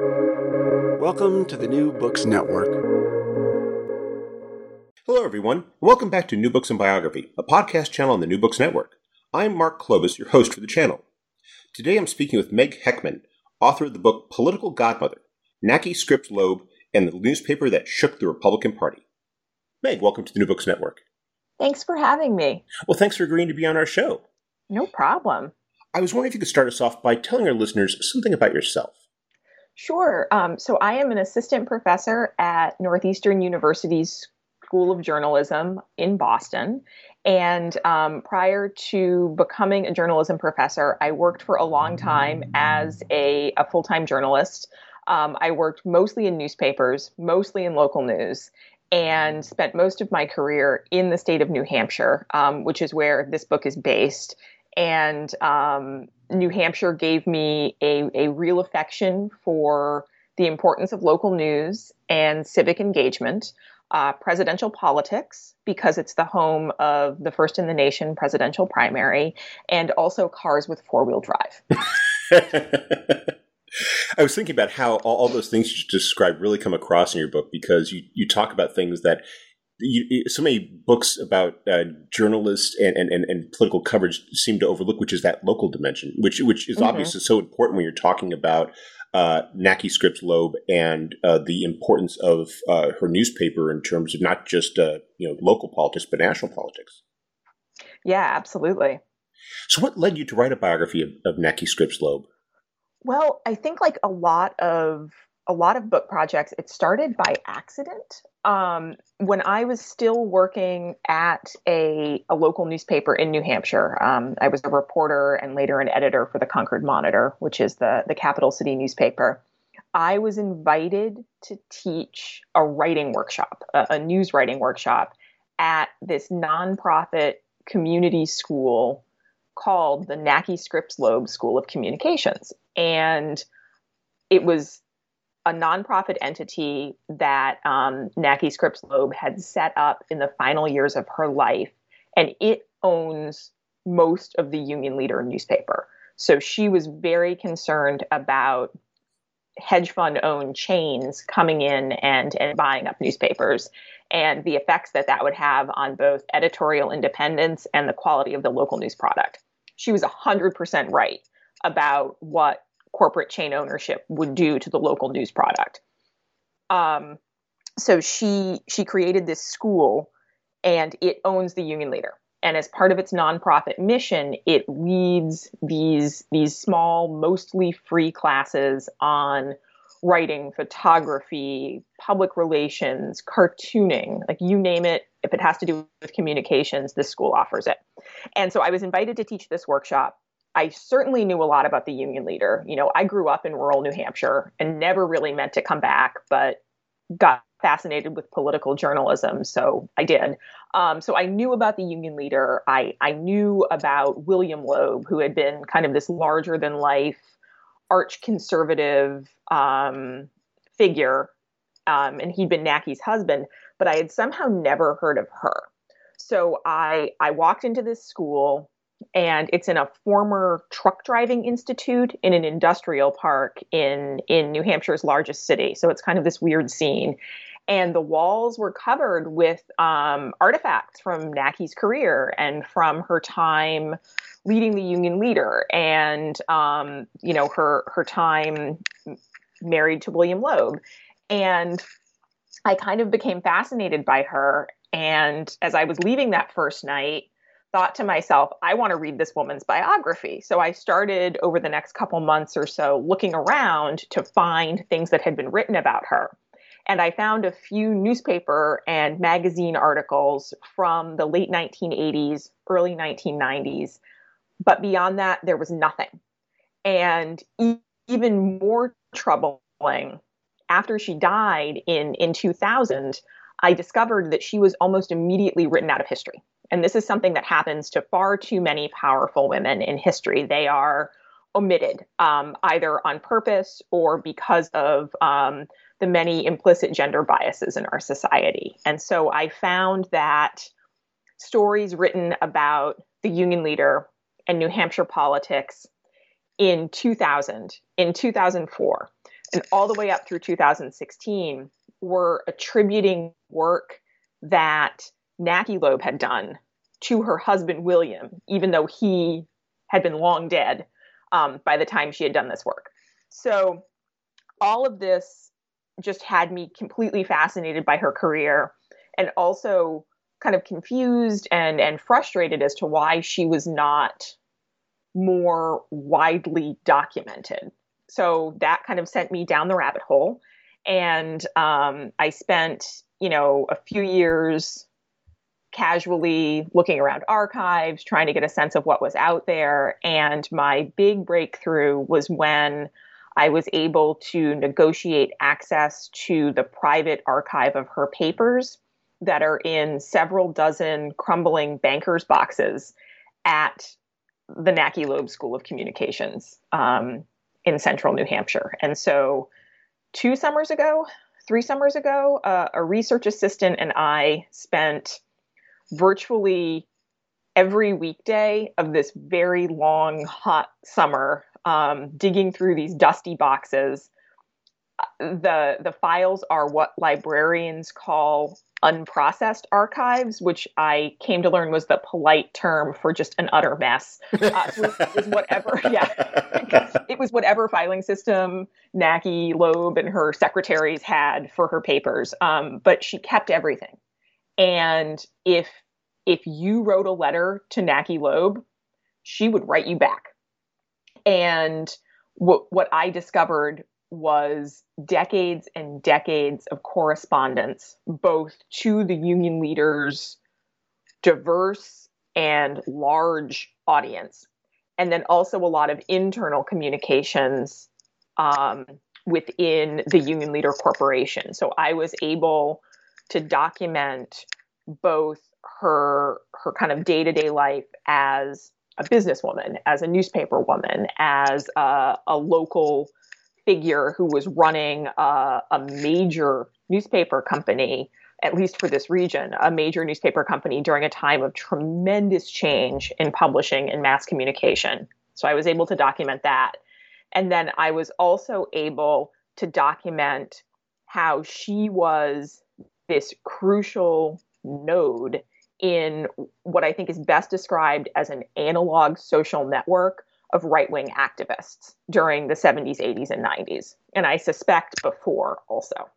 Welcome to the New Books Network. Hello, everyone, and welcome back to New Books and Biography, a podcast channel on the New Books Network. I'm Mark Klobas, your host for the channel. Today I'm speaking with Meg Heckman, author of the book Political Godmother Nackey Scripps Loeb and the Newspaper That Shook the Republican Party. Meg, welcome to the New Books Network. Thanks for having me. Well, thanks for agreeing to be on our show. No problem. I was wondering if you could start us off by telling our listeners something about yourself. Sure. Um, so I am an assistant professor at Northeastern University's School of Journalism in Boston. And um, prior to becoming a journalism professor, I worked for a long time as a, a full time journalist. Um, I worked mostly in newspapers, mostly in local news, and spent most of my career in the state of New Hampshire, um, which is where this book is based. And um, New Hampshire gave me a, a real affection for the importance of local news and civic engagement, uh, presidential politics, because it's the home of the first in the nation presidential primary, and also cars with four wheel drive. I was thinking about how all, all, those things you described really come across in your book because you, you talk about things that you, so many books about uh, journalists and, and, and, political coverage seem to overlook, which is that local dimension, which which is mm-hmm. obviously so important when you're talking about uh, Nackey Scripps Loeb and uh, the importance of uh, her newspaper in terms of not just uh, you know local politics but national politics. Yeah, absolutely. So, what led you to write a biography of, of Nackey Scripps Loeb? Well, I think like a lot of a lot of book projects, it started by accident. Um, when I was still working at a, a local newspaper in New Hampshire, um, I was a reporter and later an editor for the Concord Monitor, which is the, the capital city newspaper. I was invited to teach a writing workshop, a, a news writing workshop at this nonprofit community school called the Nackey Scripps Loeb School of Communications. And it was a nonprofit entity that um, Nackey Scripps Loeb had set up in the final years of her life, and it owns most of the Union Leader newspaper. So she was very concerned about hedge fund owned chains coming in and, and buying up newspapers and the effects that that would have on both editorial independence and the quality of the local news product. She was 100% right about what corporate chain ownership would do to the local news product. Um, so she she created this school, and it owns the Union Leader. And as part of its nonprofit mission, it leads these these small, mostly free classes on writing, photography, public relations, cartooning, like you name it. If it has to do with communications, this school offers it. And so I was invited to teach this workshop I certainly knew a lot about the Union leader. You know, I grew up in rural New Hampshire and never really meant to come back, but got fascinated with political journalism, so I did. Um, so I knew about the Union leader. I I knew about William Loeb, who had been kind of this larger than life, arch conservative um, figure, um, and he'd been Nackey's husband. But I had somehow never heard of her. So I I walked into this school and it's in a former truck driving institute in an industrial park in in New Hampshire's largest city. So it's kind of this weird scene. And the walls were covered with um, artifacts from Nackey's career and from her time leading the union leader, and um, you know her her time married to William Loeb. And I kind of became fascinated by her. And as I was leaving that first night, thought to myself, I want to read this woman's biography. So I started over the next couple months or so looking around to find things that had been written about her. And I found a few newspaper and magazine articles from the late 1980s, early 1990s. But beyond that, there was nothing. And e- even more troubling, after she died in, in 2000, I discovered that she was almost immediately written out of history. And this is something that happens to far too many powerful women in history. They are omitted um, either on purpose or because of um, the many implicit gender biases in our society. And so I found that stories written about the Union leader and New Hampshire politics in 2000, in 2004, and all the way up through 2016 were attributing work that Nackey Loeb had done to her husband William, even though he had been long dead um, by the time she had done this work. So all of this just had me completely fascinated by her career and also kind of confused and and frustrated as to why she was not more widely documented. So that kind of sent me down the rabbit hole, and um, I spent you know a few years casually looking around archives, trying to get a sense of what was out there. And my big breakthrough was when I was able to negotiate access to the private archive of her papers that are in several dozen crumbling bankers' boxes at the Nackey Loeb School of Communications um, in central New Hampshire. And so, two summers ago, three summers ago, uh, a research assistant and I spent virtually every weekday of this very long, hot summer um, digging through these dusty boxes. The the files are what librarians call unprocessed archives, which I came to learn was the polite term for just an utter mess. Uh, so it was whatever, yeah, it was whatever filing system Nackey Loeb and her secretaries had for her papers. Um, but she kept everything, and if if you wrote a letter to Nackey Loeb, she would write you back. And what what I discovered was decades and decades of correspondence, both to the union leaders' diverse and large audience, and then also a lot of internal communications um, within the union leader corporation. So I was able to document both her her kind of day to day life as a businesswoman, as a newspaper woman, as a, a local figure who was running a, a major newspaper company, at least for this region, a major newspaper company during a time of tremendous change in publishing and mass communication. So I was able to document that. And then I was also able to document how she was this crucial node in what I think is best described as an analog social network of right wing activists during the 70s, 80s, and 90s. And I suspect before also.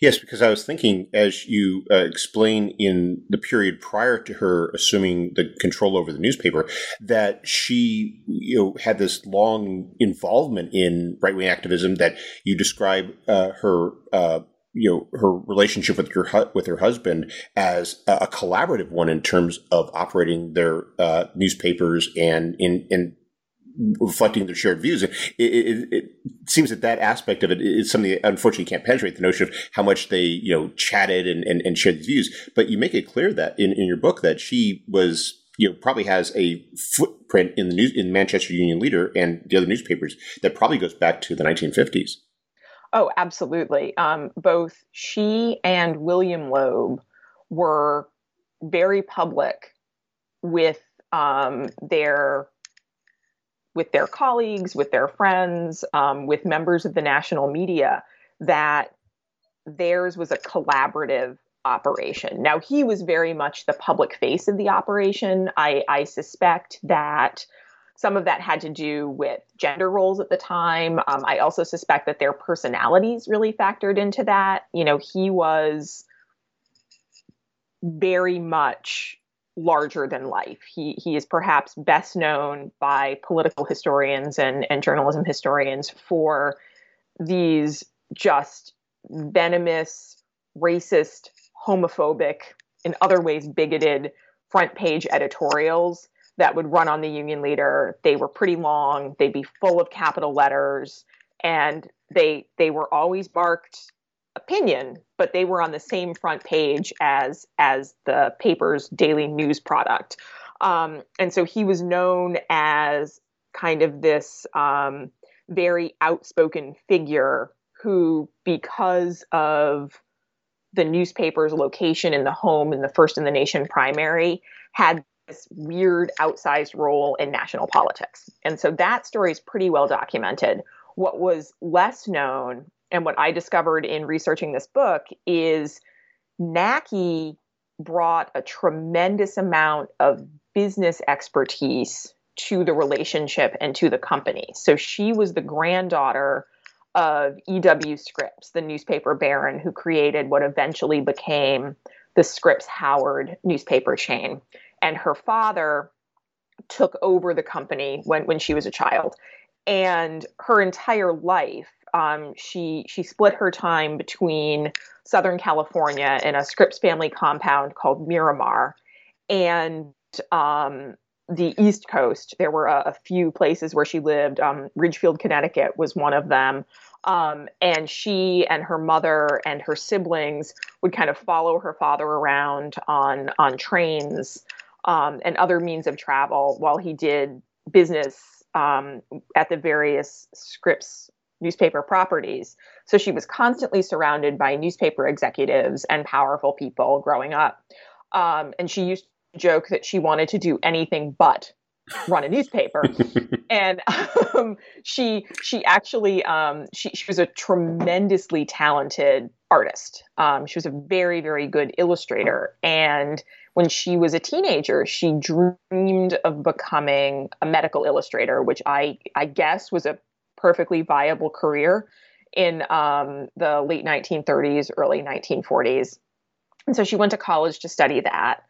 Yes, because I was thinking, as you uh, explain in the period prior to her assuming the control over the newspaper, that she you know had this long involvement in right wing activism. That you describe uh, her uh, you know her relationship with your with her husband as a, collaborative one in terms of operating their uh, newspapers and in in reflecting their shared views. It, it, it, seems that that aspect of it is something that unfortunately can't penetrate the notion of how much they you know chatted and, and, and shared views. But you make it clear that in, in your book that she was you know probably has a footprint in the news in Manchester Union Leader and the other newspapers that probably goes back to the 1950s. Oh, absolutely. Um, both she and William Loeb were very public with um, their with their colleagues, with their friends, um, with members of the national media that theirs was a collaborative operation. Now he was very much the public face of the operation. I, I suspect that some of that had to do with gender roles at the time. Um, I also suspect that their personalities really factored into that. You know, he was very much larger than life. He he is perhaps best known by political historians and, and journalism historians for these just venomous, racist, homophobic, in other ways bigoted front page editorials that would run on the union leader. They were pretty long. They'd be full of capital letters, and they they were always marked opinion, but they were on the same front page as as the paper's daily news product. Um, and so he was known as kind of this um, very outspoken figure who, because of the newspaper's location in the home in the first in the nation primary, had this weird outsized role in national politics. And so that story is pretty well documented. What was less known, and what I discovered in researching this book, is Nackey brought a tremendous amount of business expertise to the relationship and to the company. So she was the granddaughter of E.W. Scripps, the newspaper baron who created what eventually became the Scripps Howard newspaper chain. And her father took over the company when, when she was a child. And her entire life, um, she she split her time between Southern California in a Scripps family compound called Miramar, and um, the East Coast. There were a, a, few places where she lived. Um, Ridgefield, Connecticut was one of them. Um, and she and her mother and her siblings would kind of follow her father around on on trains um, and other means of travel while he did business um, at the various Scripps newspaper properties. So she was constantly surrounded by newspaper executives and powerful people growing up. Um, and she used to joke that she wanted to do anything but run a newspaper. and um, she she actually um, she she was a tremendously talented artist. Um, she was a very very good illustrator, and when she was a teenager, she dreamed of becoming a medical illustrator, which I I guess was a perfectly viable career in um, the late 1930s, early 1940s. And so she went to college to study that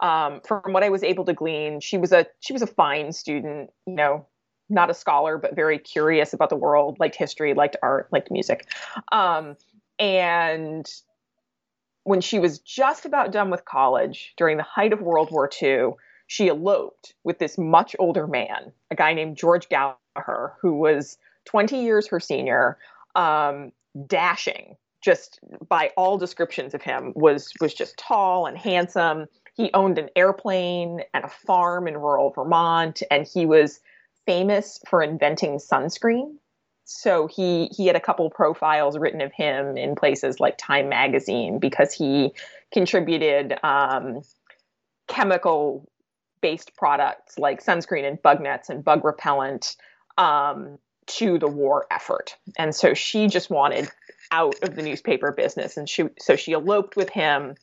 um, from what I was able to glean, she was a she was a fine student, you know, not a scholar, but very curious about the world, liked history, liked art, liked music. Um, and when she was just about done with college during the height of World War II, she eloped with this much older man, a guy named George Gallagher, who was 20 years her senior, um, dashing, just by all descriptions of him, was was just tall and handsome he owned an airplane and a farm in rural Vermont, and he was famous for inventing sunscreen. So he he had a couple profiles written of him in places like Time Magazine because he contributed um, chemical based products like sunscreen and bug nets and bug repellent um, to the war effort. And so she just wanted out of the newspaper business, and she so she eloped with him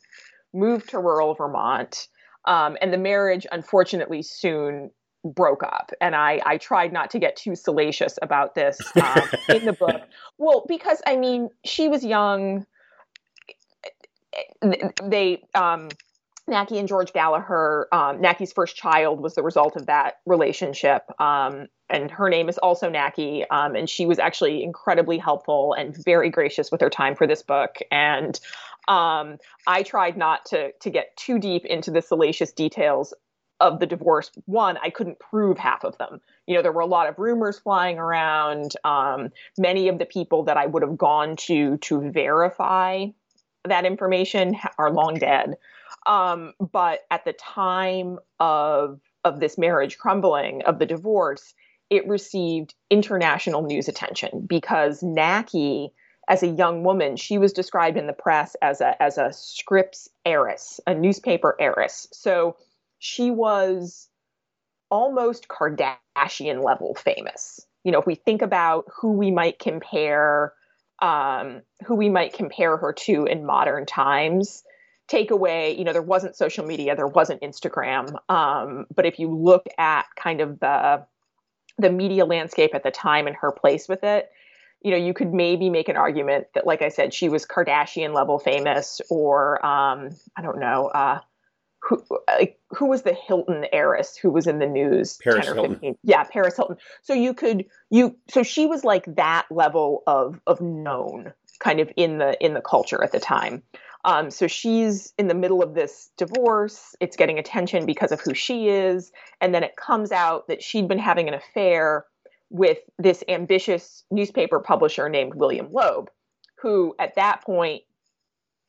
moved to rural Vermont. Um, and the marriage, unfortunately, soon broke up. And I, I tried not to get too salacious about this um, in the book. Well, because I mean, she was young. They, um, Nackey and George Gallagher, um, Nackey's first child was the result of that relationship. Um, and her name is also Nackey. Um, and she was actually incredibly helpful and very gracious with her time for this book. And um, I tried not to to get too deep into the salacious details of the divorce. One, I couldn't prove half of them. You know, there were a lot of rumors flying around. Um, many of the people that I would have gone to to verify that information are long dead. Um, but at the time of of this marriage crumbling, of the divorce, it received international news attention because Nackey as a young woman, she was described in the press as a as a Scripps heiress, a newspaper heiress. So she was almost Kardashian level famous. You know, if we think about who we might compare um, who we might compare her to in modern times, take away, you know, there wasn't social media, there wasn't Instagram. Um, but if you look at kind of the the media landscape at the time and her place with it, you know, you could maybe make an argument that, like I said, she was Kardashian level famous, or um, I don't know, uh, who like who was the Hilton heiress who was in the news? Paris Hilton. 15? Yeah, Paris Hilton. So you could you so she was like that level of of known kind of in the in the culture at the time. Um, so she's in the middle of this divorce. It's getting attention because of who she is, and then it comes out that she'd been having an affair with this ambitious newspaper publisher named William Loeb, who at that point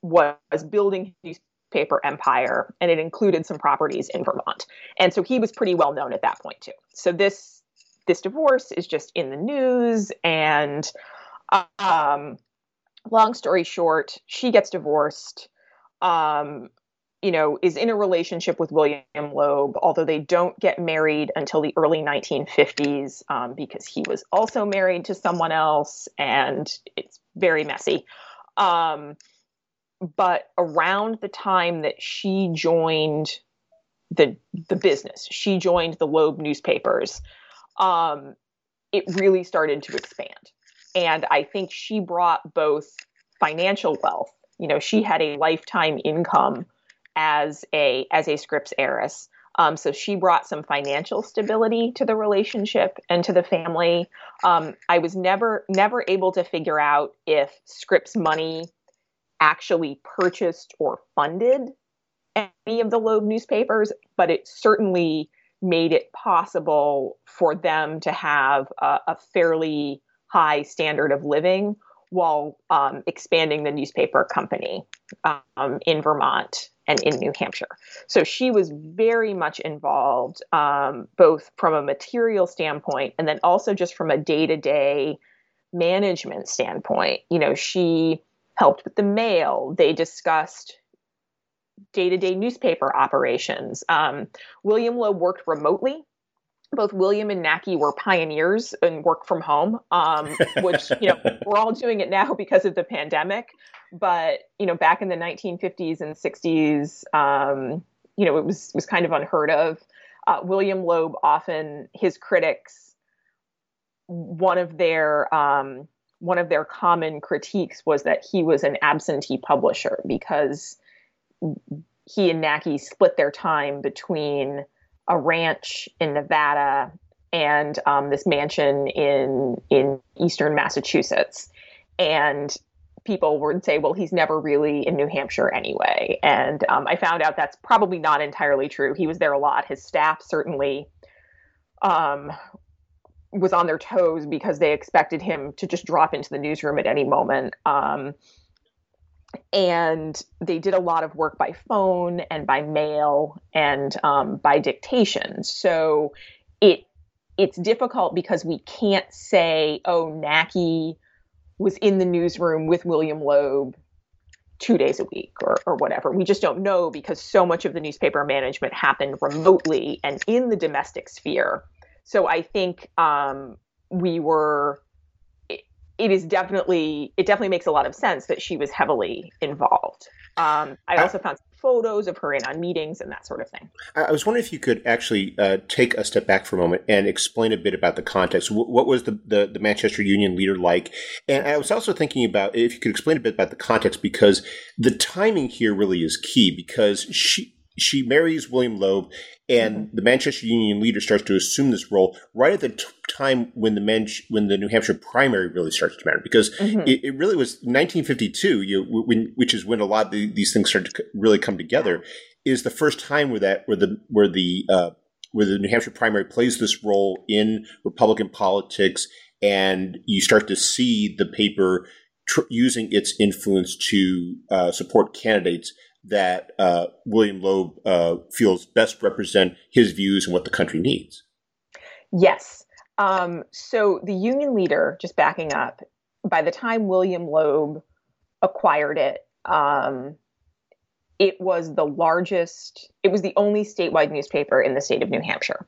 was building his newspaper empire and it included some properties in Vermont. And so he was pretty well known at that point too. So this this divorce is just in the news and um, long story short, she gets divorced. Um, you know, is in a relationship with William Loeb, although they don't get married until the early 1950s um, because he was also married to someone else, and it's very messy. Um, but around the time that she joined the the business, she joined the Loeb newspapers. Um, it really started to expand, and I think she brought both financial wealth. You know, she had a lifetime income as a as a Scripps heiress. Um, so she brought some financial stability to the relationship and to the family. Um, I was never never able to figure out if Scripps money actually purchased or funded any of the Loeb newspapers, but it certainly made it possible for them to have a, a fairly high standard of living while um, expanding the newspaper company um, in Vermont and in New Hampshire. So she was very much involved, um, both from a material standpoint and then also just from a day to day management standpoint. You know, she helped with the mail, they discussed day to day newspaper operations. Um, William Loeb worked remotely both William and Nackey were pioneers in work from home, um, which you know we're all doing it now because of the pandemic. But you know, back in the 1950s and 60s, um, you know, it was was kind of unheard of. Uh, William Loeb often his critics, one of their um, one of their common critiques was that he was an absentee publisher because he and Nackey split their time between a ranch in Nevada and um, this mansion in in eastern Massachusetts, and people would say, "Well, he's never really in New Hampshire anyway." And um, I found out that's probably not entirely true. He was there a lot. His staff certainly um, was on their toes because they expected him to just drop into the newsroom at any moment. Um, and they did a lot of work by phone and by mail and um, by dictation. So it it's difficult because we can't say, oh, Nackey was in the newsroom with William Loeb two days a week or, or whatever. We just don't know because so much of the newspaper management happened remotely and in the domestic sphere. So I think um, we were it is definitely it definitely makes a lot of sense that she was heavily involved. Um, I also found some photos of her in on meetings and that sort of thing. I was wondering if you could actually uh, take a step back for a moment and explain a bit about the context. What was the, the, the, Manchester Union leader like? And I was also thinking about if you could explain a bit about the context because the timing here really is key because she she marries William Loeb and mm-hmm. the Manchester Union leader starts to assume this role right at the t- time when the Man- when the New Hampshire primary really starts to matter because mm-hmm. it, it, really was 1952, you know, when, which is when a lot of the, these things start to really come together, is the first time where that where the where the uh, where the New Hampshire primary plays this role in Republican politics, and you start to see the paper tr- using its influence to uh, support candidates that uh, William Loeb uh, feels best represent his views and what the country needs. Yes. Um, so the union leader, just backing up, by the time William Loeb acquired it, um, it was the largest, it was the only statewide newspaper in the state of New Hampshire.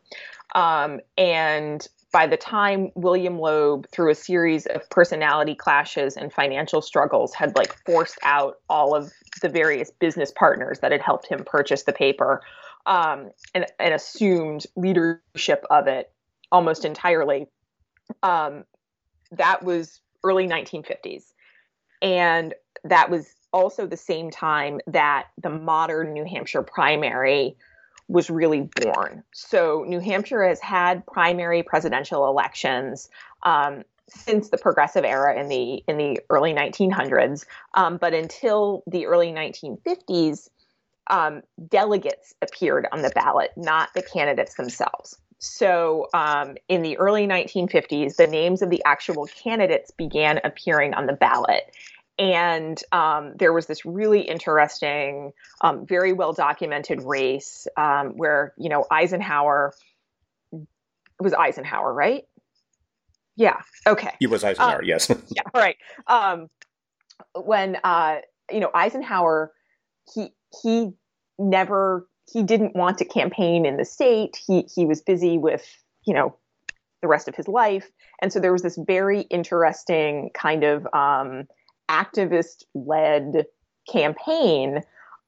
Um, and by the time William Loeb, through a series of personality clashes and financial struggles, had like forced out all of the various business partners that had helped him purchase the paper um, and, and, assumed leadership of it almost entirely, um, that was early 1950s. And that was also the same time that the modern New Hampshire primary was really born. So New Hampshire has had primary presidential elections um, since the progressive era in the in the early 1900s, um, but until the early 1950s, um, delegates appeared on the ballot, not the candidates themselves. So, um, in the early 1950s, the names of the actual candidates began appearing on the ballot and um, there was this really interesting, um, very well documented race um, where you know Eisenhower it was Eisenhower, right? Yeah. Okay. He was Eisenhower. Um, yes. yeah. Right. Um, when uh, you know Eisenhower, he he never he didn't want to campaign in the state. He he was busy with you know the rest of his life, and so there was this very interesting kind of um, activist led campaign,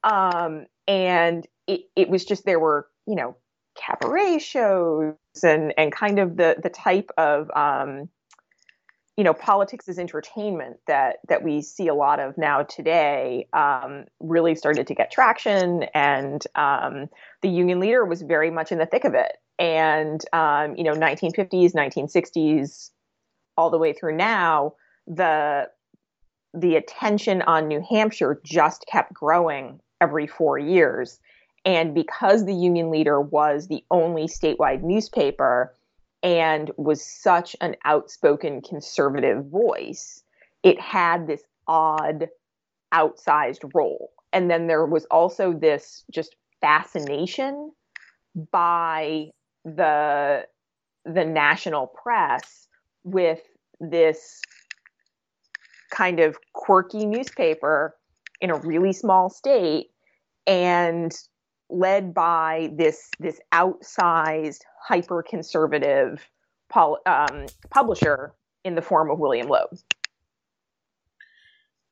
um, and it, it was just there were you know cabaret shows and and kind of the the type of um, you know politics is entertainment that that we see a lot of now today um, really started to get traction and um, the union leader was very much in the thick of it. And um, you know 1950s 1960s all the way through now the the attention on new hampshire just kept growing every four years and because the union leader was the only statewide newspaper and was such an outspoken conservative voice, it had this odd outsized role. And then there was also this just fascination by the the national press with this kind of quirky newspaper in a really small state and led by this this outsized hyper conservative pol- um, publisher in the form of William Loeb.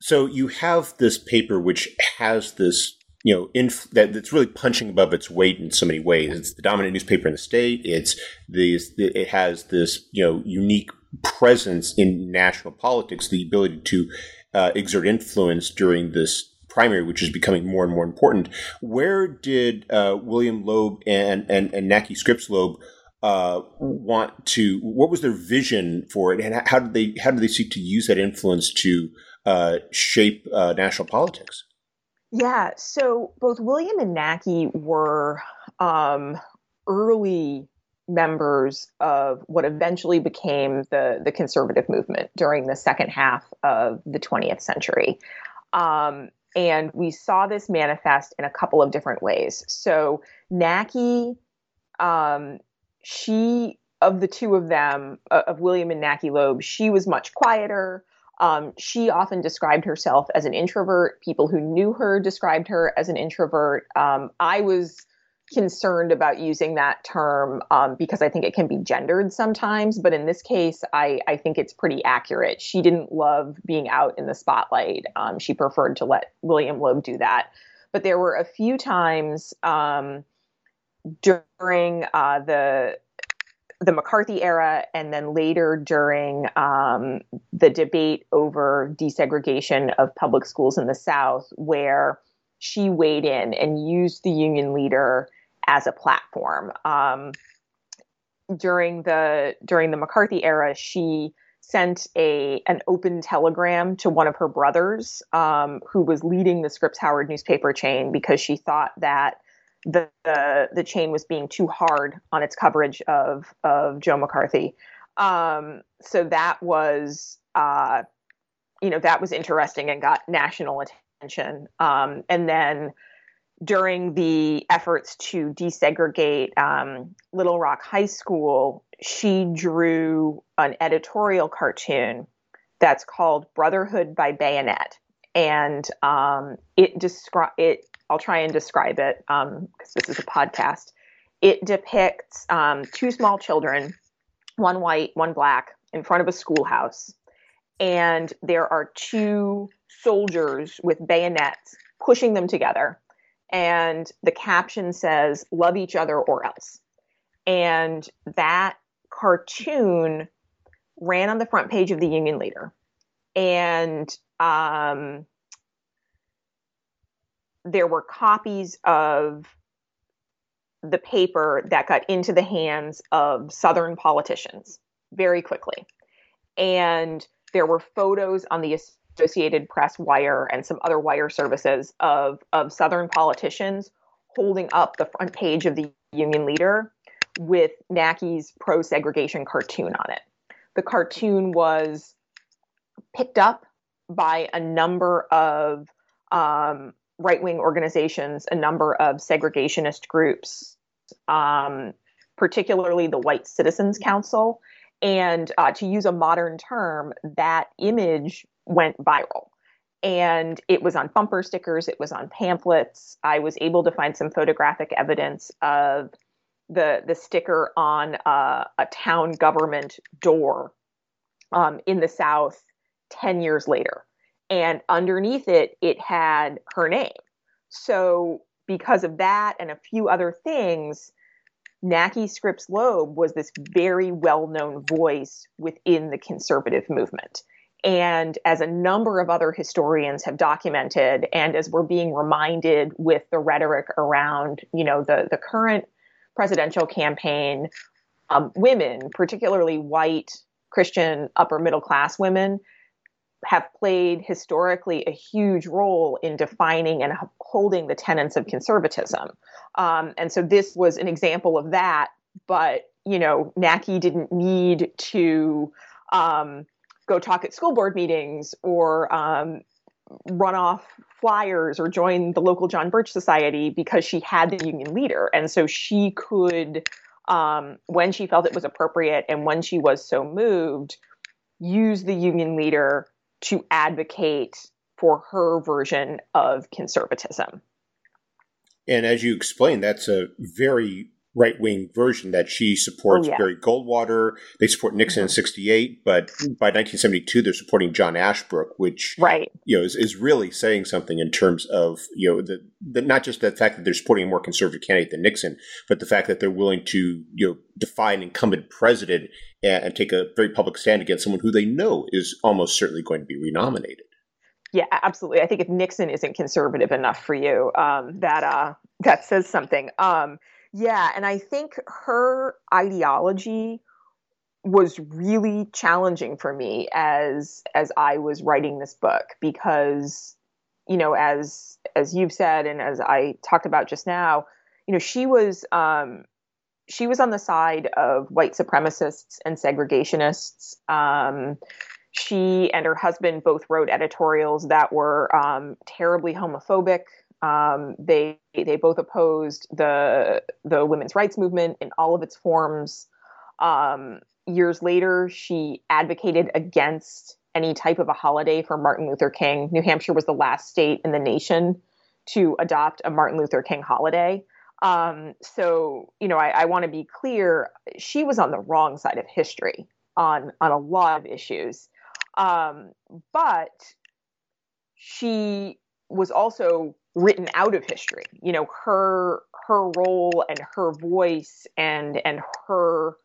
So you have this paper which has this, you know, inf- that that's really punching above its weight in so many ways. It's the dominant newspaper in the state. It's these. It has this, you know, unique presence in national politics, the ability to uh, exert influence during this primary, which is becoming more and more important. Where did uh, William Loeb and and, and Nackey Scripps Loeb uh, want to? What was their vision for it, and how did they how did they seek to use that influence to uh, shape uh, national politics? Yeah, so both William and Nackey were um, early members of what eventually became the the conservative movement during the second half of the 20th century. Um, and we saw this manifest in a couple of different ways. So Nackey, um, she of the two of them, uh, of William and Nackey Loeb, she was much quieter. Um, she often described herself as an introvert. People who knew her described her as an introvert. Um, I was concerned about using that term um, because I think it can be gendered sometimes. But in this case, I, I think it's pretty accurate. She didn't love being out in the spotlight. Um, she preferred to let William Loeb do that. But there were a few times um, during uh, the the McCarthy era, and then later during um, the debate over desegregation of public schools in the South, where she weighed in and used the union leader as a platform. Um, during the during the McCarthy era, she sent a an open telegram to one of her brothers um, who was leading the Scripps Howard newspaper chain because she thought that the, the, the chain was being too hard on its coverage of of Joe McCarthy. Um, so that was uh, you know that was interesting and got national attention. Um, and then during the efforts to desegregate um, Little Rock High School, she drew an editorial cartoon that's called Brotherhood by Bayonet. And um, it describe it. I'll try and describe it because um, this is a podcast. It depicts um, two small children, one white, one black, in front of a schoolhouse, and there are two soldiers with bayonets pushing them together and the caption says love each other or else. And that cartoon ran on the front page of the union leader. And um, there were copies of the paper that got into the hands of southern politicians very quickly. And there were photos on the Associated Press wire and some other wire services of of Southern politicians holding up the front page of the Union Leader with Nackey's pro segregation cartoon on it. The cartoon was picked up by a number of um, right wing organizations, a number of segregationist groups, um, particularly the White Citizens Council. And uh, to use a modern term, that image went viral. and it was on bumper stickers, it was on pamphlets. I was able to find some photographic evidence of the the sticker on a, a town government door um, in the South ten years later, and underneath it, it had her name. So because of that and a few other things, Nackey Scripps Loeb was this very well known voice within the conservative movement. And as a number of other historians have documented, and as we're being reminded with the rhetoric around, you know, the, the current presidential campaign, um, women, particularly white Christian upper middle class women, have played historically a huge role in defining and upholding the tenets of conservatism. Um, and so this was an example of that. But, you know, Nackey didn't need to um, go talk at school board meetings or um, run off flyers or join the local John Birch Society because she had the union leader. And so she could, um, when she felt it was appropriate and when she was so moved, use the union leader to advocate for her version of conservatism. And as you explained, that's a very right wing version that she supports oh, yeah. Barry Goldwater. They support Nixon mm-hmm. in '68, but by 1972 they're supporting John Ashbrook, which right you know is, is really saying something in terms of you know the, the not just the fact that they're supporting a more conservative candidate than Nixon, but the fact that they're willing to you know defy an incumbent president and, and take a very public stand against someone who they know is almost certainly going to be renominated. Yeah, absolutely. I think if Nixon isn't conservative enough for you, um, that uh, that says something. Um, yeah, and I think her ideology was really challenging for me as as I was writing this book because you know as as you've said and as I talked about just now, you know, she was um she was on the side of white supremacists and segregationists. Um, she and her husband both wrote editorials that were um, terribly homophobic. Um, they they both opposed the the women's rights movement in all of its forms. Um, years later, she advocated against any type of a holiday for Martin Luther King. New Hampshire was the last state in the nation to adopt a Martin Luther King holiday. Um, so, you know, I, I want to be clear. She was on the wrong side of history on on a lot of issues, um, but she was also written out of history. You know, her her role and her voice and and her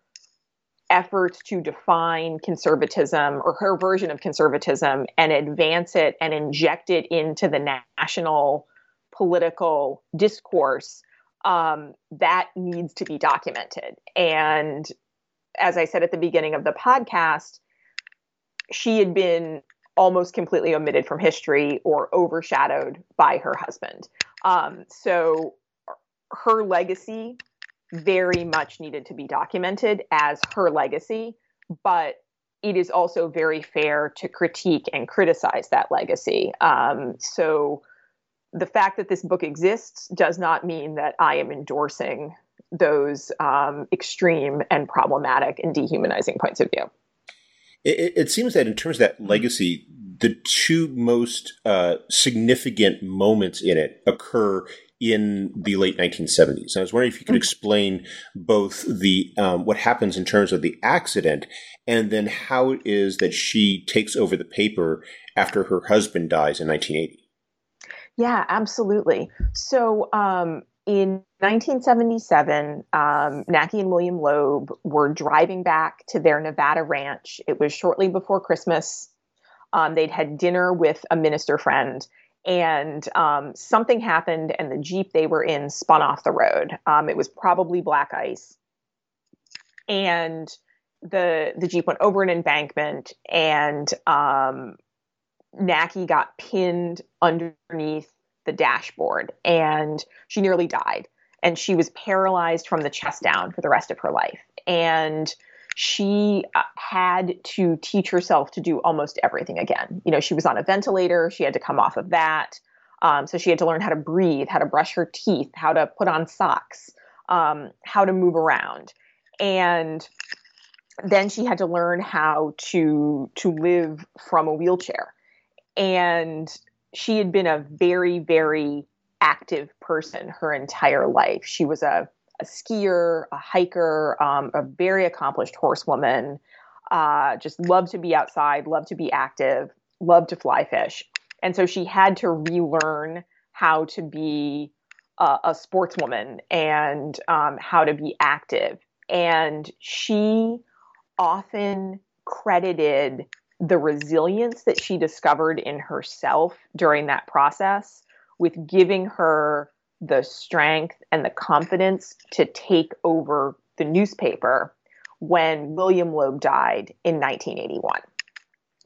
efforts to define conservatism or her version of conservatism and advance it and inject it into the national political discourse um, that needs to be documented. And as I said at the beginning of the podcast, she had been almost completely omitted from history or overshadowed by her husband. Um, so her legacy very much needed to be documented as her legacy, but it is also very fair to critique and criticize that legacy. Um, so the fact that this book exists does not mean that I am endorsing those um, extreme and problematic and dehumanizing points of view. It, it, seems that in terms of that legacy, the two most uh, significant moments in it occur in the late 1970s. I was wondering if you could mm-hmm. explain both the um, what happens in terms of the accident and then how it is that she takes over the paper after her husband dies in 1980. Yeah, absolutely. So um, in 1977, um, Nackey and William Loeb were driving back to their Nevada ranch. It was shortly before Christmas. Um, they'd had dinner with a minister friend, and um, something happened, and the Jeep they were in spun off the road. Um, it was probably black ice. And the the Jeep went over an embankment, and um, Nackey got pinned underneath the dashboard and she nearly died. And she was paralyzed from the chest down for the rest of her life. And she uh, had to teach herself to do almost everything again. You know, she was on a ventilator, she had to come off of that. Um, so she had to learn how to breathe, how to brush her teeth, how to put on socks, um, how to move around. And then she had to learn how to to live from a wheelchair and she had been a very, very active person her entire life. She was a, a skier, a hiker, um, a very accomplished horsewoman. Uh, just loved to be outside, loved to be active, loved to fly fish. And so she had to relearn how to be a, a sportswoman and um, how to be active. And she often credited the resilience that she discovered in herself during that process with giving her the strength and the confidence to take over the newspaper when William Loeb died in 1981.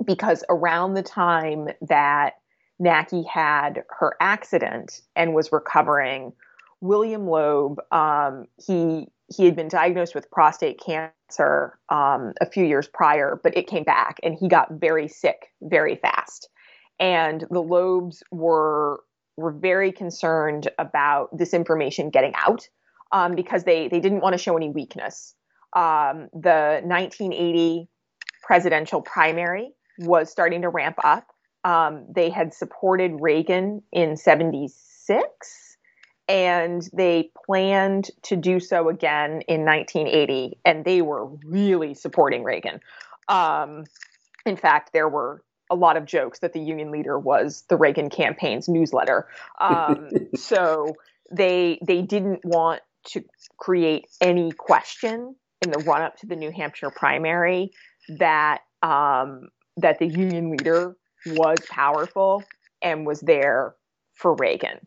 Because around the time that Nackey had her accident and was recovering, William Loeb, um, he he had been diagnosed with prostate cancer um, a few years prior, but it came back, and he got very sick very fast. And the Loebs were were very concerned about this information getting out um, because they they didn't want to show any weakness. Um, the 1980 presidential primary was starting to ramp up. Um, they had supported Reagan in 76 and they planned to do so again in 1980 and they were really supporting Reagan. Um, in fact, there were a lot of jokes that the union leader was the Reagan campaign's newsletter. Um, so they they didn't want to create any question in the run up to the New Hampshire primary that um, that the union leader was powerful and was there for Reagan.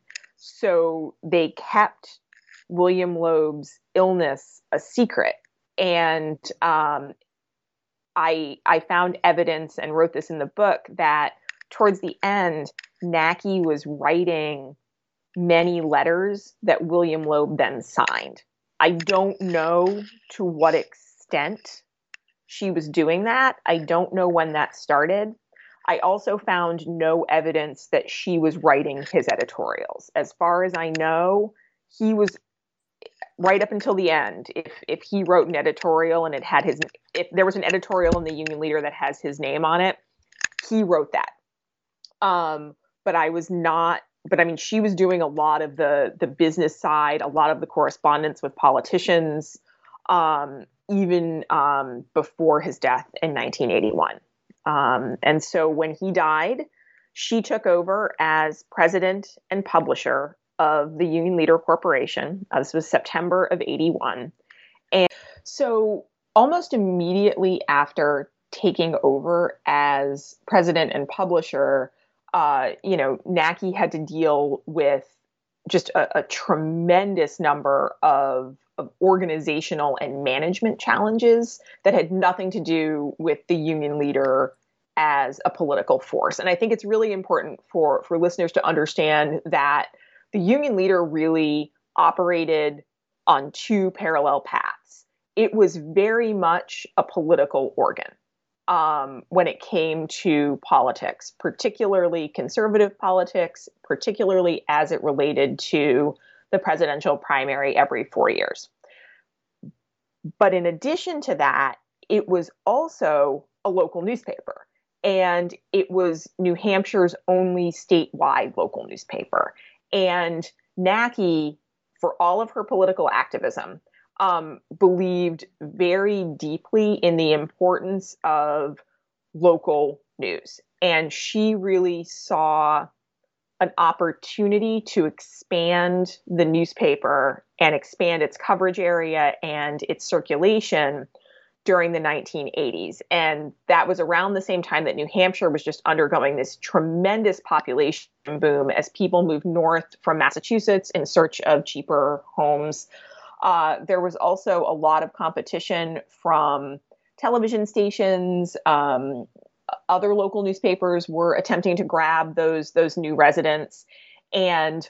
So they kept William Loeb's illness a secret. And um, I I found evidence and wrote this in the book that towards the end, Nackey was writing many letters that William Loeb then signed. I don't know to what extent she was doing that. I don't know when that started. I also found no evidence that she was writing his editorials. As far as I know, he was right up until the end. If if he wrote an editorial and it had his if there was an editorial in the Union Leader that has his name on it, he wrote that. Um, but I was not but I mean she was doing a lot of the the business side, a lot of the correspondence with politicians, um, even um, before his death in 1981. Um, and so when he died, she took over as president and publisher of the Union Leader Corporation. Uh, this was September of 81. And so almost immediately after taking over as president and publisher, uh, you know, Nackey had to deal with just a, a tremendous number of, of, organizational and management challenges that had nothing to do with the union leader as a political force. And I think it's really important for, for listeners to understand that the union leader really operated on two parallel paths. It was very much a political organ um, when it came to politics, particularly conservative politics, particularly as it related to the presidential primary every four years. But in addition to that, it was also a local newspaper. And it was New Hampshire's only statewide local newspaper. And Nackey, for all of her political activism, um, believed very deeply in the importance of local news. And she really saw an opportunity to expand the newspaper and expand its coverage area and its circulation during the 1980s. And that was around the same time that New Hampshire was just undergoing this tremendous population boom as people moved north from Massachusetts in search of cheaper homes. Uh, there was also a lot of competition from television stations. Um, other local newspapers were attempting to grab those those new residents, and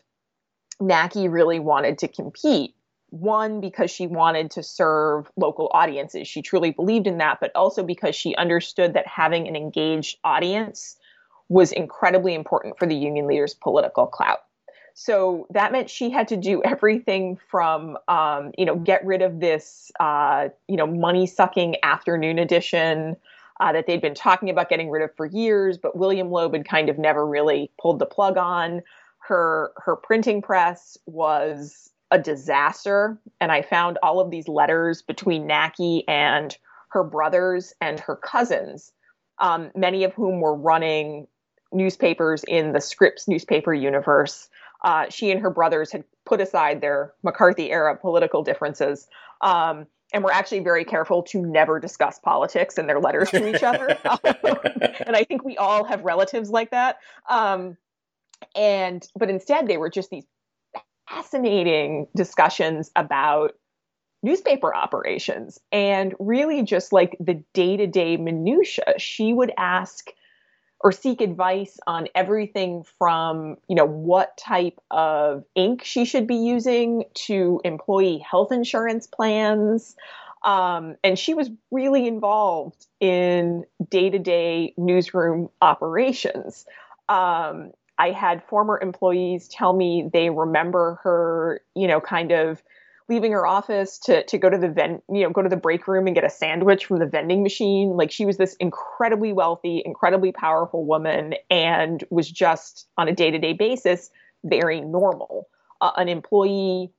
Nackey really wanted to compete one because she wanted to serve local audiences. She truly believed in that but also because she understood that having an engaged audience was incredibly important for the union leaders political clout. So that meant she had to do everything from um, you know get rid of this uh, you know money sucking afternoon edition uh, that they'd been talking about getting rid of for years, but William Loeb had kind of never really pulled the plug on. Her her printing press was a disaster, and I found all of these letters between Nackey and her brothers and her cousins, um, many of whom were running newspapers in the Scripps newspaper universe. Uh, she and her brothers had put aside their McCarthy era political differences um, and were actually very careful to never discuss politics in their letters to each other. and I think we all have relatives like that. Um, and but instead, they were just these fascinating discussions about newspaper operations and really just like the day-to-day minutia she would ask or seek advice on everything from you know what type of ink she should be using to employee health insurance plans. Um, and she was really involved in day-to-day newsroom operations. Um, i had former employees tell me they remember her you know kind of leaving her office to to go to the vent, you know, go to the break room and get a sandwich from the vending machine. Like she was this incredibly wealthy, incredibly powerful woman, and was just on a day to day basis very normal. Uh, an employee,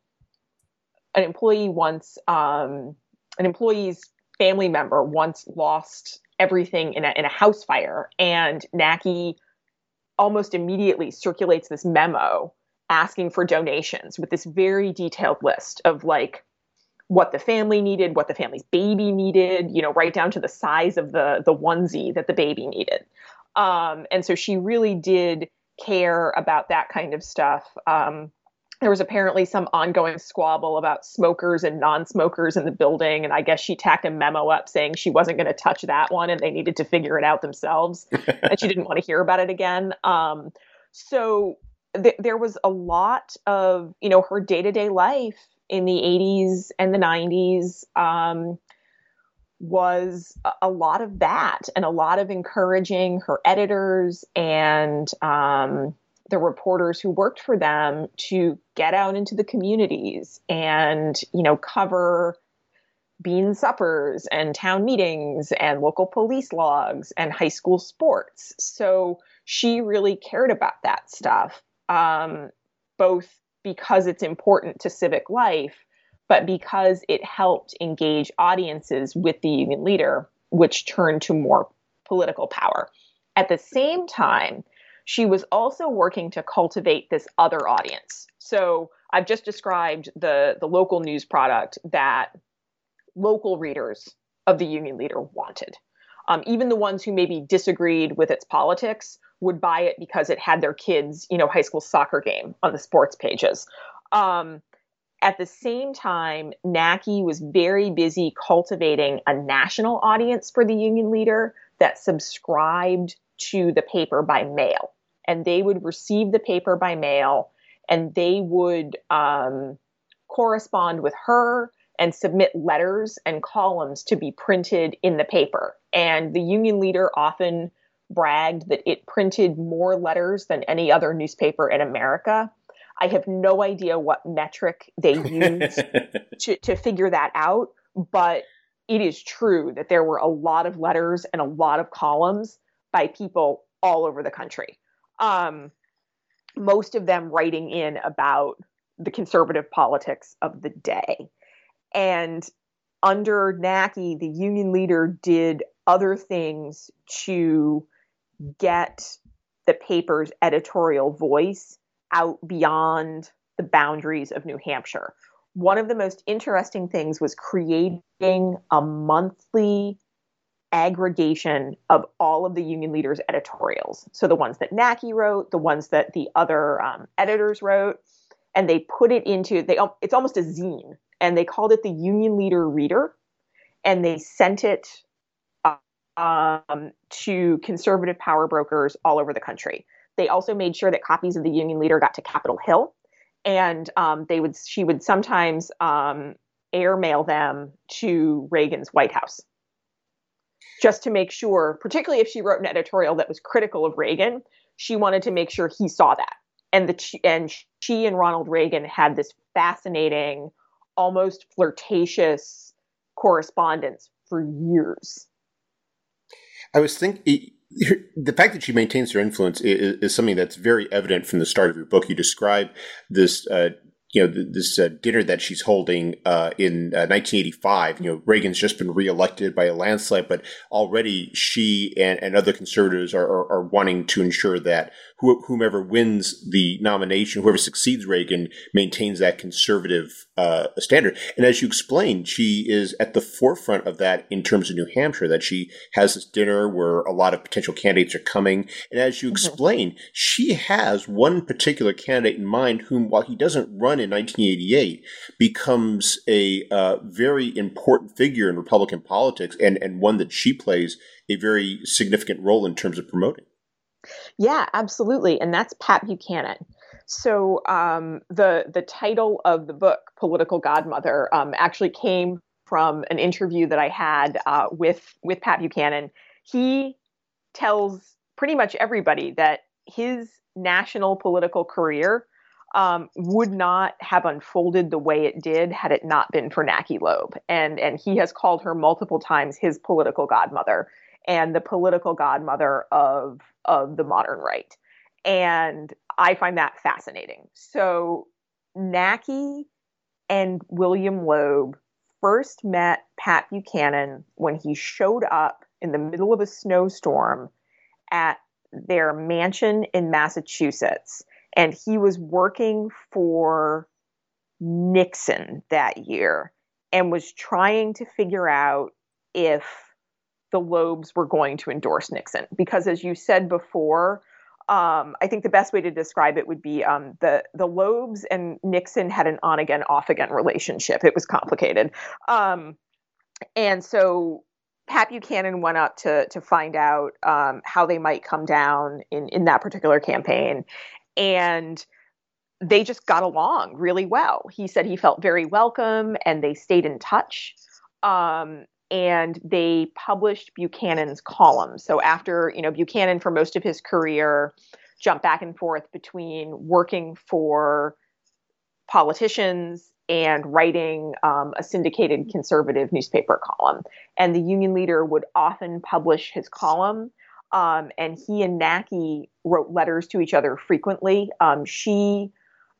an employee once, um, an employee's family member once lost everything in a in a house fire, and Nackey almost immediately circulates this memo asking for donations with this very detailed list of like what the family needed, what the family's baby needed, you know, right down to the size of the the onesie that the baby needed. Um, and so she really did care about that kind of stuff. Um, there was apparently some ongoing squabble about smokers and non-smokers in the building, and I guess she tacked a memo up saying she wasn't going to touch that one, and they needed to figure it out themselves, and she didn't want to hear about it again. Um, so th- there was a lot of you know her day to day life in the 80s and the 90s um, was a lot of that and a lot of encouraging her editors and um, the reporters who worked for them to get out into the communities and you know cover bean suppers and town meetings and local police logs and high school sports. So she really cared about that stuff um, both because it's important to civic life, but because it helped engage audiences with the union leader, which turned to more political power. At the same time, she was also working to cultivate this other audience. So I've just described the, the local news product that local readers of the union leader wanted. Um, even the ones who maybe disagreed with its politics would buy it because it had their kids, you know, high school soccer game on the sports pages. Um, at the same time, Nackey was very busy cultivating a national audience for the union leader that subscribed to the paper by mail. And they would receive the paper by mail and they would um, correspond with her and submit letters and columns to be printed in the paper. And the union leader often bragged that it printed more letters than any other newspaper in America. I have no idea what metric they used to, to figure that out, but it is true that there were a lot of letters and a lot of columns by people all over the country. Um, most of them writing in about the conservative politics of the day. And under Nackey, the union leader did other things to get the paper's editorial voice out beyond the boundaries of New Hampshire. One of the most interesting things was creating a monthly aggregation of all of the union leaders' editorials. So the ones that Nackey wrote, the ones that the other um, editors wrote, and they put it into they. It's almost a zine, and they called it the Union Leader Reader, and they sent it um, to conservative power brokers all over the country. They also made sure that copies of the Union Leader got to Capitol Hill, and um, they would she would sometimes um, airmail them to Reagan's White House, just to make sure. Particularly if she wrote an editorial that was critical of Reagan, she wanted to make sure he saw that. And the and she and Ronald Reagan had this fascinating, almost flirtatious correspondence for years I was thinking the fact that she maintains her influence is, is, something that's very evident from the start of your book. You describe this uh, you know, this uh, dinner that she's holding uh, in uh, 1985. You know, Reagan's just been reelected by a landslide, but already she and, and other conservatives are, are, are wanting to ensure that whomever wins the nomination, whoever succeeds Reagan, maintains that conservative uh, standard. And as you explained, she is at the forefront of that in terms of New Hampshire. That she has this dinner where a lot of potential candidates are coming, and as you mm-hmm. explain, she has one particular candidate in mind, whom, while he doesn't run in 1988, becomes a uh, very important figure in Republican politics, and and one that she plays a very significant role in terms of promoting. Yeah, absolutely. And that's Pat Buchanan. So um, the the title of the book, Political Godmother, um, actually came from an interview that I had uh, with with Pat Buchanan. He tells pretty much everybody that his national political career um, would not have unfolded the way it did had it not been for Nackey Loeb, and and he has called her multiple times his political godmother and the political godmother of of the modern right. And I find that fascinating. So Nackey and William Loeb first met Pat Buchanan when he showed up in the middle of a snowstorm at their mansion in Massachusetts. And he was working for Nixon that year and was trying to figure out if the Loebs were going to endorse Nixon. Because as you said before, um, I think the best way to describe it would be um, the the Loebs and Nixon had an on again off again relationship. It was complicated, um, and so Pat Buchanan went up to to find out um, how they might come down in in that particular campaign, and they just got along really well. He said he felt very welcome, and they stayed in touch. Um, and they published Buchanan's columns. So after, you know, Buchanan for most of his career jumped back and forth between working for politicians and writing um, a syndicated conservative newspaper column. And the union leader would often publish his column. Um, and he and Nackey wrote letters to each other frequently. Um, she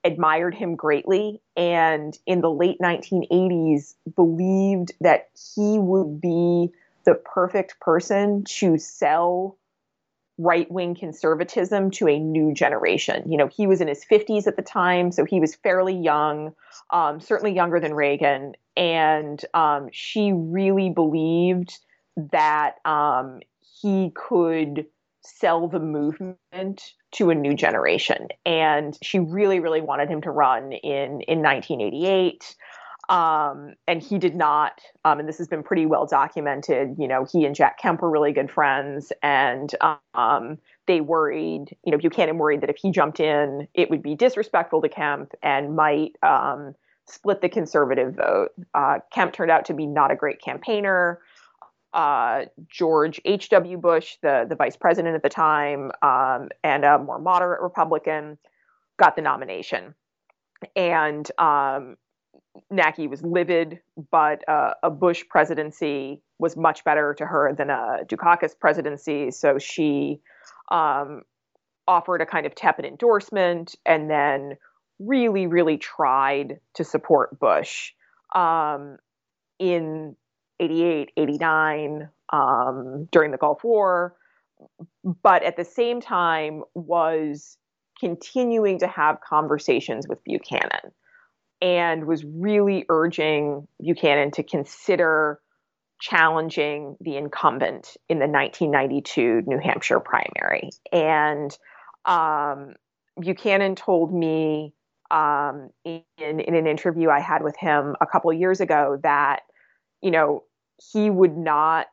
admired him greatly and in the late 1980s believed that he would be the perfect person to sell right wing conservatism to a new generation. You know, he was in his 50s at the time, so he was fairly young, um, certainly younger than Reagan. And um, she really believed that um, he could sell the movement to a new generation. And she really, really wanted him to run in, in 1988. Um, and he did not. Um, and this has been pretty well documented. You know, he and Jack Kemp were really good friends, and um, they worried. You know, Buchanan worried that if he jumped in, it would be disrespectful to Kemp and might um, split the conservative vote. Uh, Kemp turned out to be not a great campaigner uh, George H.W. Bush, the, the vice president at the time, um, and a more moderate Republican, got the nomination. And um, Nackey was livid, but uh, a Bush presidency was much better to her than a Dukakis presidency. So she um, offered a kind of tepid endorsement and then really, really tried to support Bush. Um, in 88, 89, um, during the Gulf War, but at the same time was continuing to have conversations with Buchanan and was really urging Buchanan to consider challenging the incumbent in the 1992 New Hampshire primary. And um, Buchanan told me um, in, in an interview I had with him a couple years ago that, you know, he would not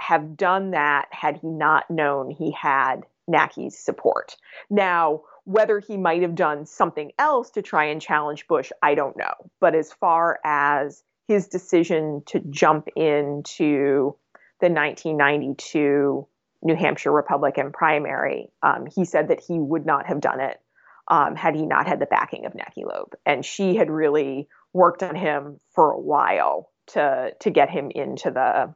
have done that had he not known he had Nackey's support. Now, whether he might have done something else to try and challenge Bush, I don't know. But as far as his decision to jump into the 1992 New Hampshire Republican primary, um, he said that he would not have done it um, had he not had the backing of Nackey Loeb. And she had really worked on him for a while to to get him into the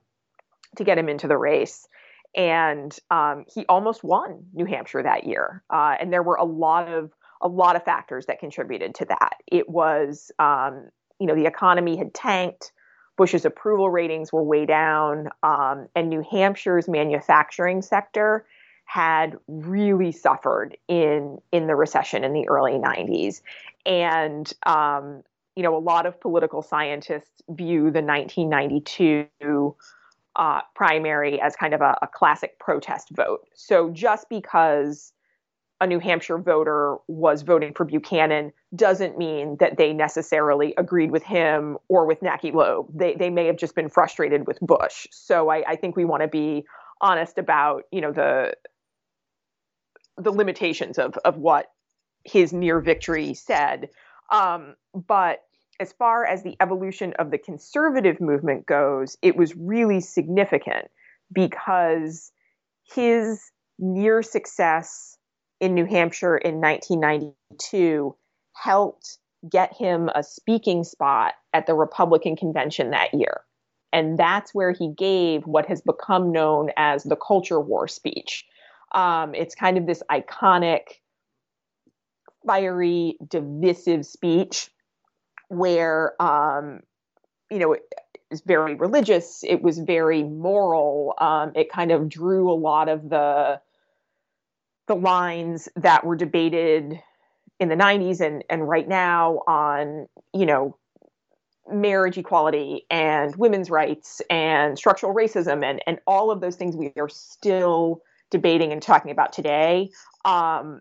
to get him into the race and um, he almost won New Hampshire that year. Uh, and there were a lot of a lot of factors that contributed to that. It was, um, you know, the economy had tanked. Bush's approval ratings were way down, um, and New Hampshire's manufacturing sector had really suffered in in the recession in the early 90s, and um, you know a lot of political scientists view the 1992 uh, primary as kind of a, a classic protest vote. So just because a New Hampshire voter was voting for Buchanan doesn't mean that they necessarily agreed with him or with Nackey Loeb. They they may have just been frustrated with Bush. So I, I think we want to be honest about you know the the limitations of of what his near victory said. Um, but as far as the evolution of the conservative movement goes, it was really significant because his near success in New Hampshire in 1992 helped get him a speaking spot at the Republican convention that year. And that's where he gave what has become known as the culture war speech. Um, it's kind of this iconic, fiery, divisive speech where, um, you know, it was very religious, it was very moral, um, it kind of drew a lot of the the lines that were debated in the 90s and, and right now on, you know, marriage equality and women's rights and structural racism and, and all of those things we are still debating and talking about today. Um,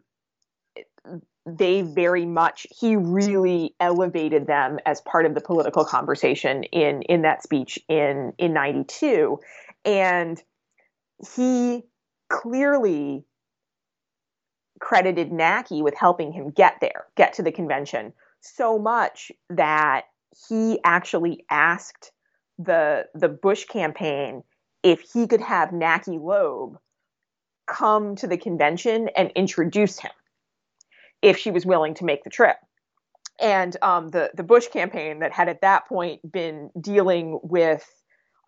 they very much he really elevated them as part of the political conversation in in that speech in in 92 and he clearly credited Nackey with helping him get there, get to the convention, so much that he actually asked the the Bush campaign if he could have Nackey Loeb come to the convention and introduce him if she was willing to make the trip. And um, the the Bush campaign that had at that point been dealing with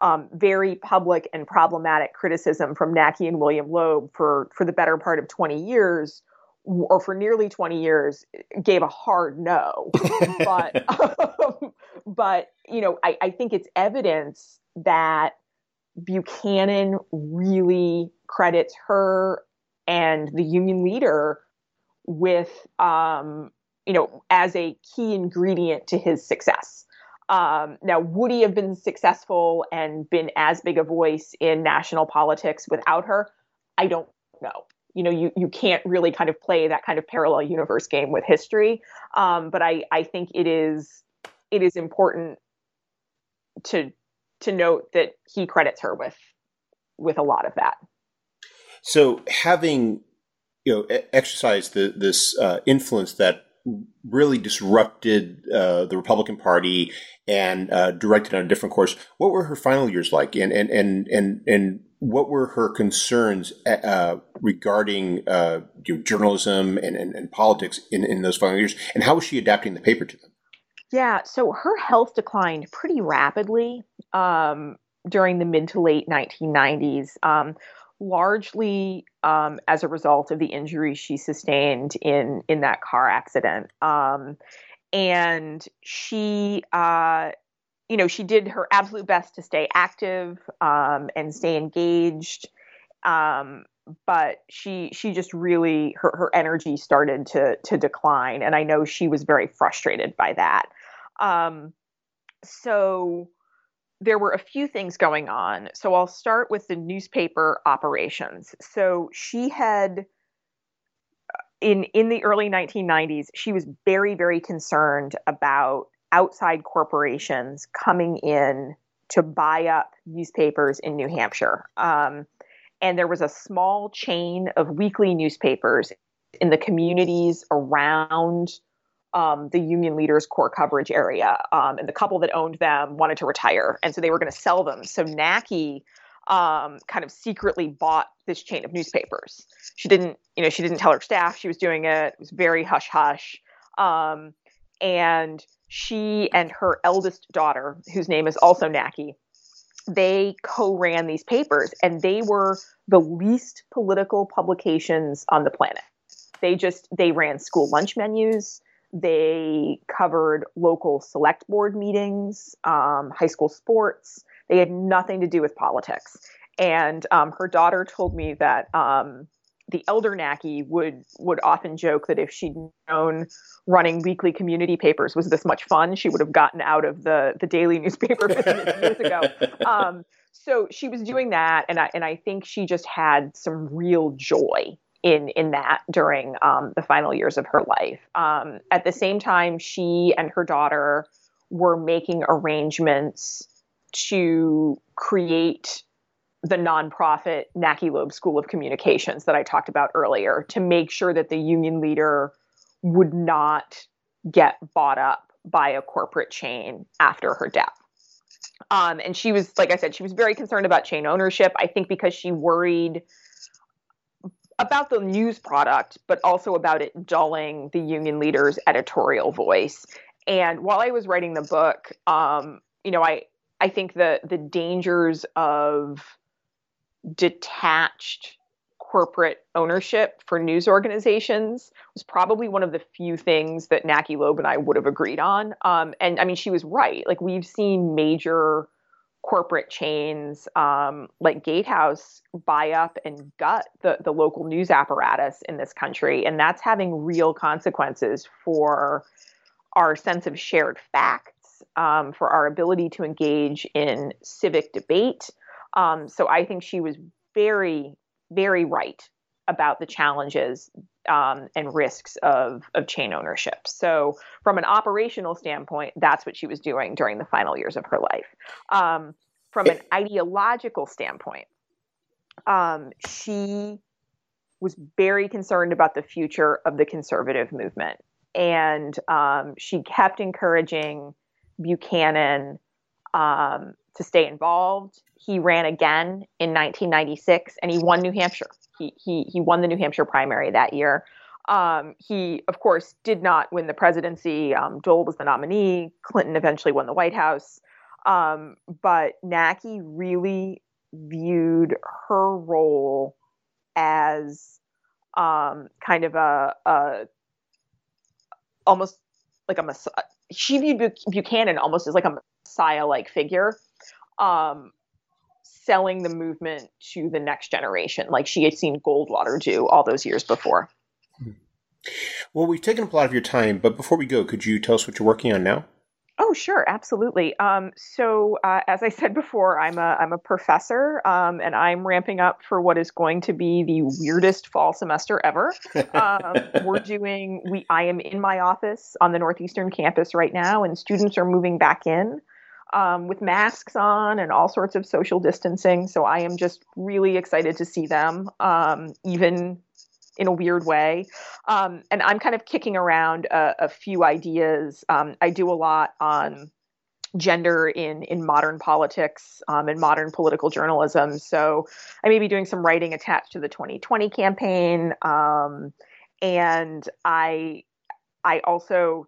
um, very public and problematic criticism from Nackey and William Loeb for for the better part of 20 years, or for nearly 20 years, gave a hard no. but um, but you know, I, I think it's evidence that Buchanan really credits her and the union leader with um, you know as a key ingredient to his success. Um, now, would he have been successful and been as big a voice in national politics without her? I don't know. You know, you, you can't really kind of play that kind of parallel universe game with history. Um, but I, I think it is it is important to to note that he credits her with with a lot of that. So having you know exercised the, this uh, influence that really disrupted uh, the Republican Party and uh, directed on a different course. What were her final years like, and and and and and what were her concerns uh, regarding uh, you know, journalism and, and, and politics in, in those final years, and how was she adapting the paper to them? Yeah, so her health declined pretty rapidly um, during the mid to late 1990s. Um, largely um, as a result of the injuries she sustained in in that car accident. Um, and she, uh, you know, she did her absolute best to stay active um, and stay engaged. Um, but she she just really her, her energy started to to decline, and I know she was very frustrated by that. Um, so there were a few things going on. So I'll start with the newspaper operations. So she had in in the early 1990s, she was very very concerned about outside corporations coming in to buy up newspapers in New Hampshire. Um, and there was a small chain of weekly newspapers in the communities around um, the union leaders' core coverage area. Um, and the couple that owned them wanted to retire, and so they were going to sell them. So Nackey um, kind of secretly bought this chain of newspapers. She didn't, you know, she didn't tell her staff she was doing it. It was very hush hush. Um, and she and her eldest daughter, whose name is also Nackey, they co-ran these papers, and they were the least political publications on the planet. They just they ran school lunch menus. They covered local select board meetings, um, high school sports. They had nothing to do with politics. And um, her daughter told me that um, the elder Nackey would would often joke that if she'd known running weekly community papers was this much fun, she would have gotten out of the the daily newspaper years ago. Um, so she was doing that, and I and I think she just had some real joy in in that during um, the final years of her life. Um, at the same time, she and her daughter were making arrangements to create the nonprofit Nackey Loeb School of Communications that I talked about earlier to make sure that the union leader would not get bought up by a corporate chain after her death. Um, and she was, like I said, she was very concerned about chain ownership. I think because she worried about the news product, but also about it dulling the union leader's editorial voice. And while I was writing the book, um, you know, I I think the the dangers of detached corporate ownership for news organizations was probably one of the few things that Nackey Loeb and I would have agreed on. Um, and I mean, she was right. Like we've seen major corporate chains um, like Gatehouse buy up and gut the, the local news apparatus in this country. And that's having real consequences for our sense of shared facts, um, for our ability to engage in civic debate, um, so I think she was very, very right about the challenges um, and risks of, of chain ownership. So, from an operational standpoint, that's what she was doing during the final years of her life. Um, from an ideological standpoint, um, she was very concerned about the future of the conservative movement. And um, she kept encouraging Buchanan um, to stay involved. He ran again in 1996 and he won New Hampshire. He, he, he won the New Hampshire primary that year. Um, he, of course, did not win the presidency. Um, Dole was the nominee. Clinton eventually won the White House. Um, but Nackey really viewed her role as um, kind of a, a almost like a she viewed Buchanan almost as like a messiah like figure um, selling the movement to the next generation, like she had seen Goldwater do all those years before. Well, we've taken up a lot of your time, but before we go, could you tell us what you're working on now? Oh, sure, absolutely. Um, so, uh, as I said before, I'm a I'm a professor, um, and I'm ramping up for what is going to be the weirdest fall semester ever. Um, we're doing we I am in my office on the northeastern campus right now, and students are moving back in um, with masks on and all sorts of social distancing. So I am just really excited to see them, um, even in a weird way. Um, and I'm kind of kicking around a, a few ideas. Um, I do a lot on gender in in modern politics um, and modern political journalism. So I may be doing some writing attached to the 2020 campaign, um, and I I also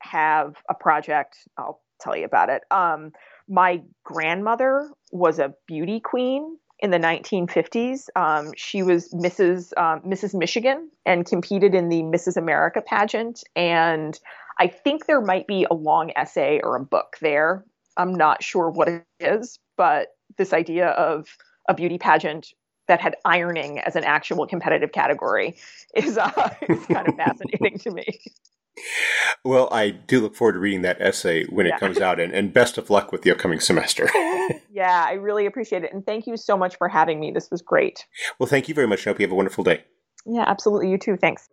have a project. I'll tell you about it. Um, my grandmother was a beauty queen in the 1950s. Um, she was Mrs. Mrs. Michigan and competed in the Mrs. America pageant. And I think there might be a long essay or a book there. I'm not sure what it is, but this idea of a beauty pageant that had ironing as an actual competitive category is, uh, is kind of fascinating to me. Well, I do look forward to reading that essay when yeah. it comes out, and, and best of luck with the upcoming semester. yeah, I really appreciate it. And thank you so much for having me. This was great. Well, thank you very much. I hope you have a wonderful day. Yeah, absolutely. You too. Thanks.